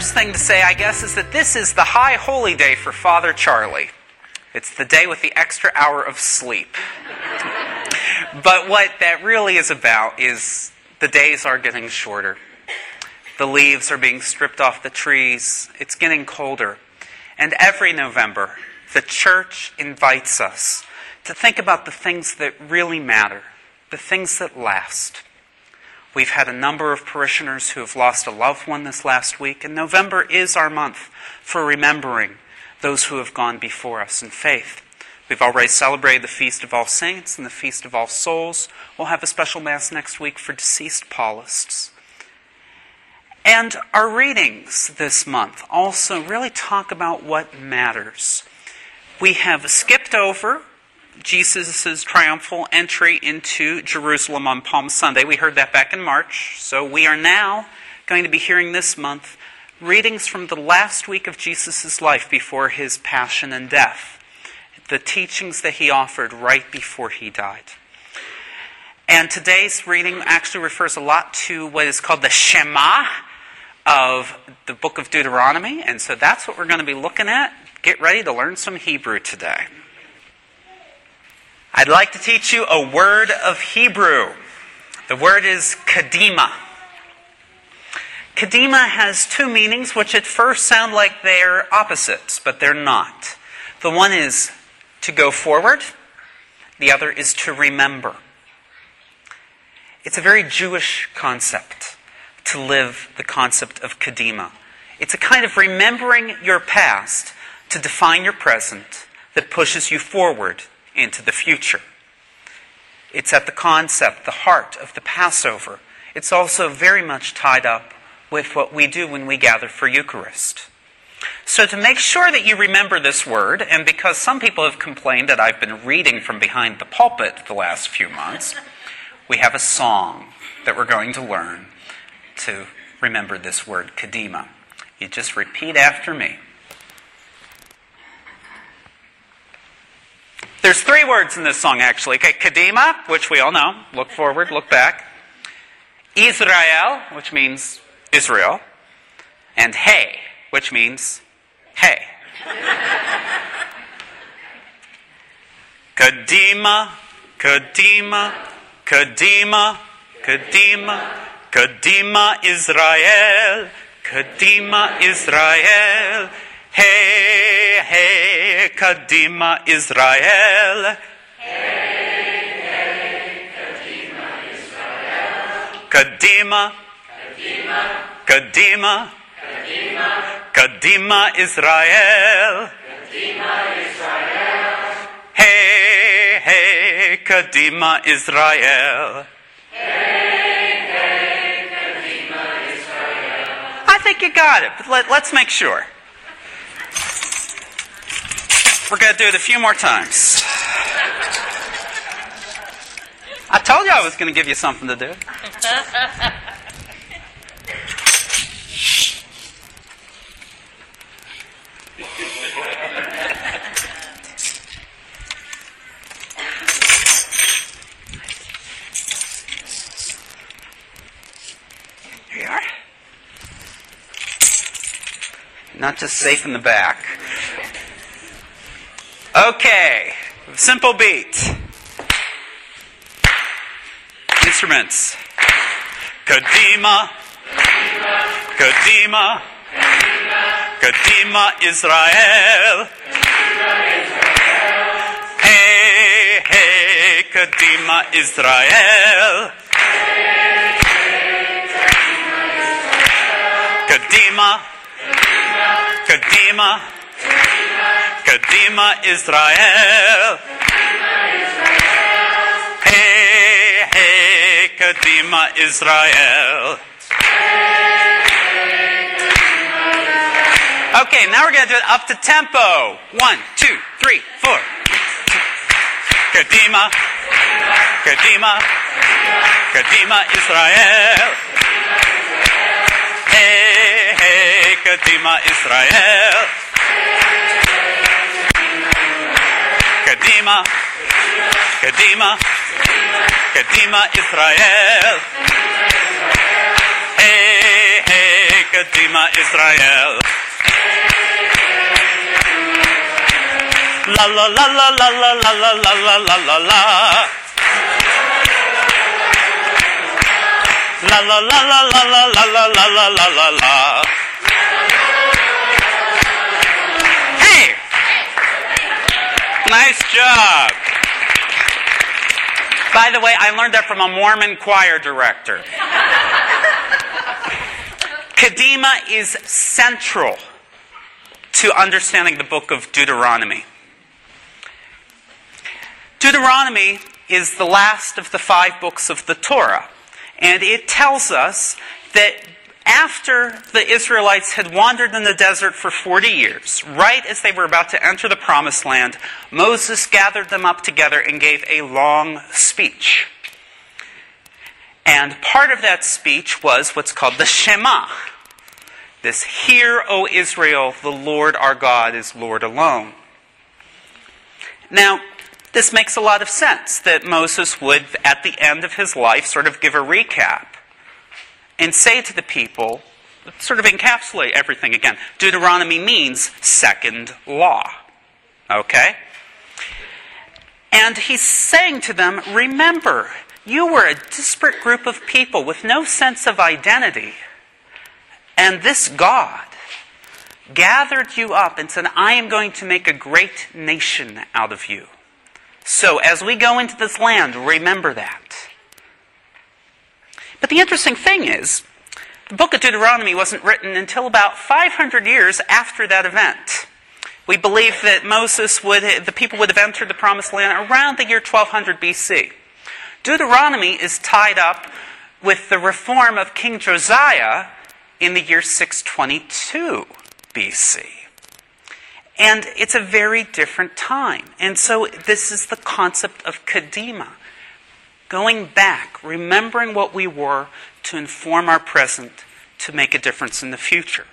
first thing to say, I guess, is that this is the high holy day for Father Charlie. It's the day with the extra hour of sleep. but what that really is about is the days are getting shorter. The leaves are being stripped off the trees. It's getting colder. And every November, the church invites us to think about the things that really matter, the things that last. We've had a number of parishioners who have lost a loved one this last week, and November is our month for remembering those who have gone before us in faith. We've already celebrated the Feast of All Saints and the Feast of All Souls. We'll have a special Mass next week for deceased Paulists. And our readings this month also really talk about what matters. We have skipped over Jesus' triumphal entry into Jerusalem on Palm Sunday. We heard that back in March. So we are now going to be hearing this month readings from the last week of Jesus' life before his passion and death, the teachings that he offered right before he died. And today's reading actually refers a lot to what is called the Shema of the book of Deuteronomy. And so that's what we're going to be looking at. Get ready to learn some Hebrew today. I'd like to teach you a word of Hebrew. The word is kadima. Kadima has two meanings which at first sound like they're opposites, but they're not. The one is to go forward, the other is to remember. It's a very Jewish concept to live the concept of kadima. It's a kind of remembering your past to define your present that pushes you forward into the future. It's at the concept, the heart of the Passover. It's also very much tied up with what we do when we gather for Eucharist. So, to make sure that you remember this word, and because some people have complained that I've been reading from behind the pulpit the last few months, we have a song that we're going to learn to remember this word, kadima. You just repeat after me. There's three words in this song, actually. Okay, Kadima, which we all know. Look forward, look back. Israel, which means Israel. And Hey, which means Hey. Kadima, Kadima, Kadima, Kadima, Kadima Israel, Kadima Israel. Hey, hey, Kadima Israel. Hey, hey, Kadima Israel. Kadima. Kadima. Kadima. Kadima. Kadima Israel. Kadima Israel. Hey, hey, Kadima Israel. Hey, hey, Kadima Israel. I think you got it, but let, let's make sure. We're going to do it a few more times. I told you I was going to give you something to do. Here. Not just safe in the back. Okay, simple beat. Instruments. Kadima. Kadima. Kadima Israel. Hey, hey, Kadima Israel. Kadima. Kadima. Kadima Israel. Hey, hey, Kadima Israel. Okay, now we're going to do it up to tempo. One, two, three, four. Kadima. Kadima. Kadima Israel. Hey, hey, Kadima Israel. Kadima, Kadima, Kadima Israel. Hey, hey, Kadima Israel. La la la la la la la la la la la la la. La la la la la la la la la la la Nice job. By the way, I learned that from a Mormon choir director. Kadima is central to understanding the book of Deuteronomy. Deuteronomy is the last of the five books of the Torah, and it tells us that after the Israelites had wandered in the desert for 40 years, right as they were about to enter the promised land, Moses gathered them up together and gave a long speech. And part of that speech was what's called the Shema. This, Hear, O Israel, the Lord our God is Lord alone. Now, this makes a lot of sense that Moses would, at the end of his life, sort of give a recap and say to the people, sort of encapsulate everything again. Deuteronomy means second law. Okay? And he's saying to them, remember, you were a disparate group of people with no sense of identity. And this God gathered you up and said, I am going to make a great nation out of you. So as we go into this land, remember that. But the interesting thing is, the book of Deuteronomy wasn't written until about 500 years after that event. We believe that Moses would, the people would have entered the promised land around the year 1200 BC. Deuteronomy is tied up with the reform of King Josiah in the year 622 BC. And it's a very different time. And so this is the concept of Kadima. Going back, remembering what we were to inform our present, to make a difference in the future.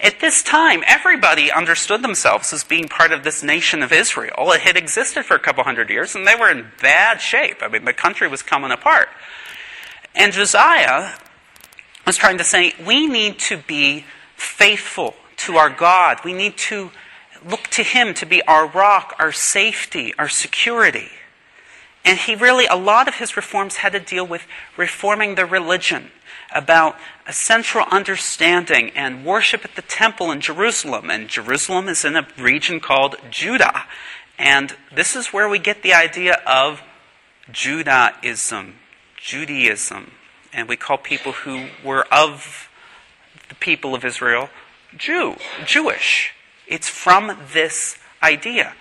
At this time, everybody understood themselves as being part of this nation of Israel. It had existed for a couple hundred years, and they were in bad shape. I mean, the country was coming apart. And Josiah was trying to say, we need to be faithful to our God. We need to look to Him to be our rock, our safety, our security. And he really, a lot of his reforms had to deal with reforming the religion, about a central understanding and worship at the temple in Jerusalem. And Jerusalem is in a region called Judah. And this is where we get the idea of Judaism, Judaism. And we call people who were of the people of Israel Jew, Jewish. It's from this idea.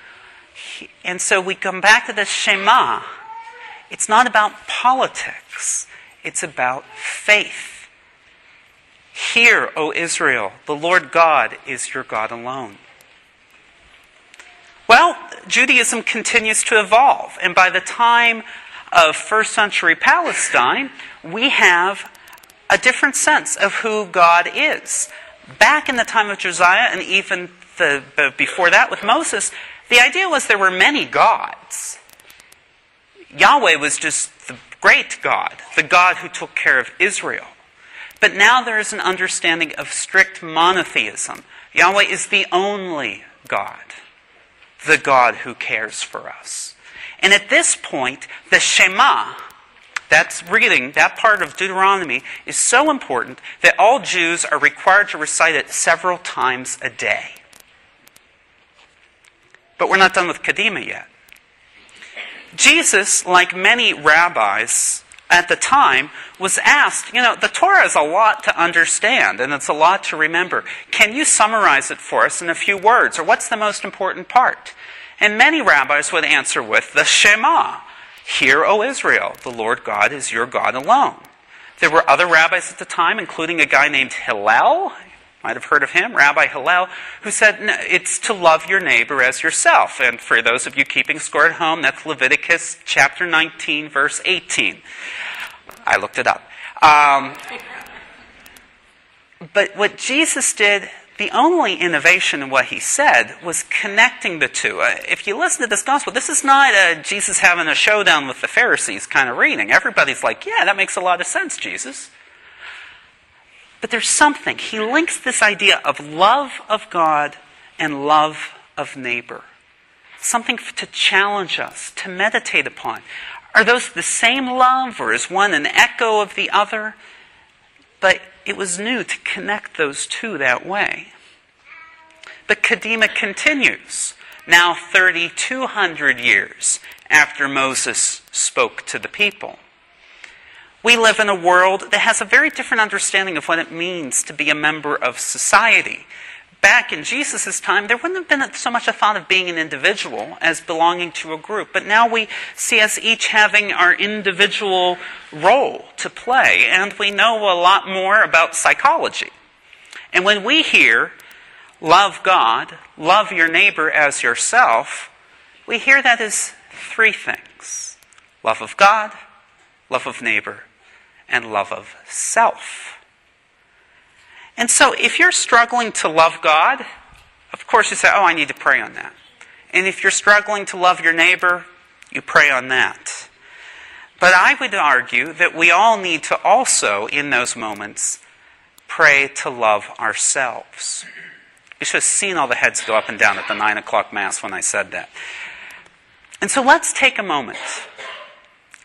And so we come back to the Shema. It's not about politics, it's about faith. Hear, O Israel, the Lord God is your God alone. Well, Judaism continues to evolve, and by the time of first century Palestine, we have a different sense of who God is. Back in the time of Josiah, and even the, before that with Moses, the idea was there were many gods. Yahweh was just the great God, the God who took care of Israel. But now there is an understanding of strict monotheism. Yahweh is the only God, the God who cares for us. And at this point, the Shema, that's reading, that part of Deuteronomy, is so important that all Jews are required to recite it several times a day. But we're not done with Kadima yet. Jesus, like many rabbis at the time, was asked, you know, the Torah is a lot to understand and it's a lot to remember. Can you summarize it for us in a few words? Or what's the most important part? And many rabbis would answer with the Shema Hear, O Israel, the Lord God is your God alone. There were other rabbis at the time, including a guy named Hillel might have heard of him, Rabbi Hillel, who said it's to love your neighbor as yourself. And for those of you keeping score at home, that's Leviticus chapter 19, verse 18. I looked it up. Um, but what Jesus did, the only innovation in what he said was connecting the two. Uh, if you listen to this gospel, this is not a Jesus having a showdown with the Pharisees kind of reading. Everybody's like, yeah, that makes a lot of sense, Jesus. But there's something. He links this idea of love of God and love of neighbor. Something to challenge us, to meditate upon. Are those the same love, or is one an echo of the other? But it was new to connect those two that way. But Kadima continues, now 3,200 years after Moses spoke to the people. We live in a world that has a very different understanding of what it means to be a member of society. Back in Jesus' time, there wouldn't have been so much a thought of being an individual as belonging to a group. But now we see us each having our individual role to play, and we know a lot more about psychology. And when we hear, love God, love your neighbor as yourself, we hear that as three things love of God, love of neighbor, and love of self. And so, if you're struggling to love God, of course you say, Oh, I need to pray on that. And if you're struggling to love your neighbor, you pray on that. But I would argue that we all need to also, in those moments, pray to love ourselves. You should have seen all the heads go up and down at the 9 o'clock Mass when I said that. And so let's take a moment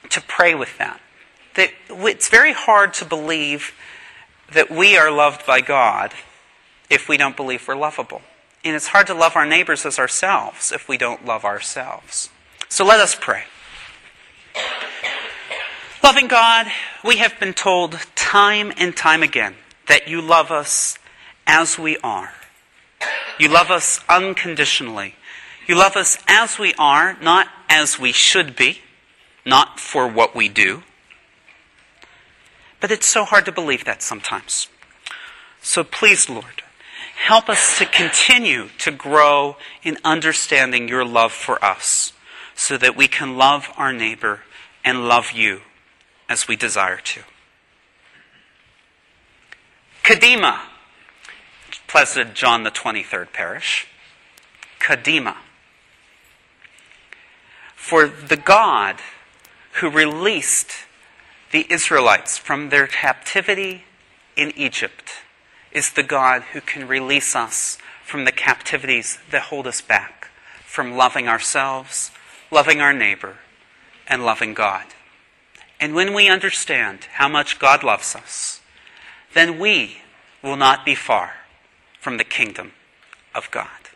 to pray with that that it's very hard to believe that we are loved by God if we don't believe we're lovable. And it's hard to love our neighbors as ourselves if we don't love ourselves. So let us pray. Loving God, we have been told time and time again that you love us as we are. You love us unconditionally. You love us as we are, not as we should be, not for what we do. But it's so hard to believe that sometimes. So please, Lord, help us to continue to grow in understanding your love for us so that we can love our neighbor and love you as we desire to. Kadima, Blessed John the 23rd Parish. Kadima. For the God who released the Israelites from their captivity in Egypt is the God who can release us from the captivities that hold us back from loving ourselves, loving our neighbor, and loving God. And when we understand how much God loves us, then we will not be far from the kingdom of God.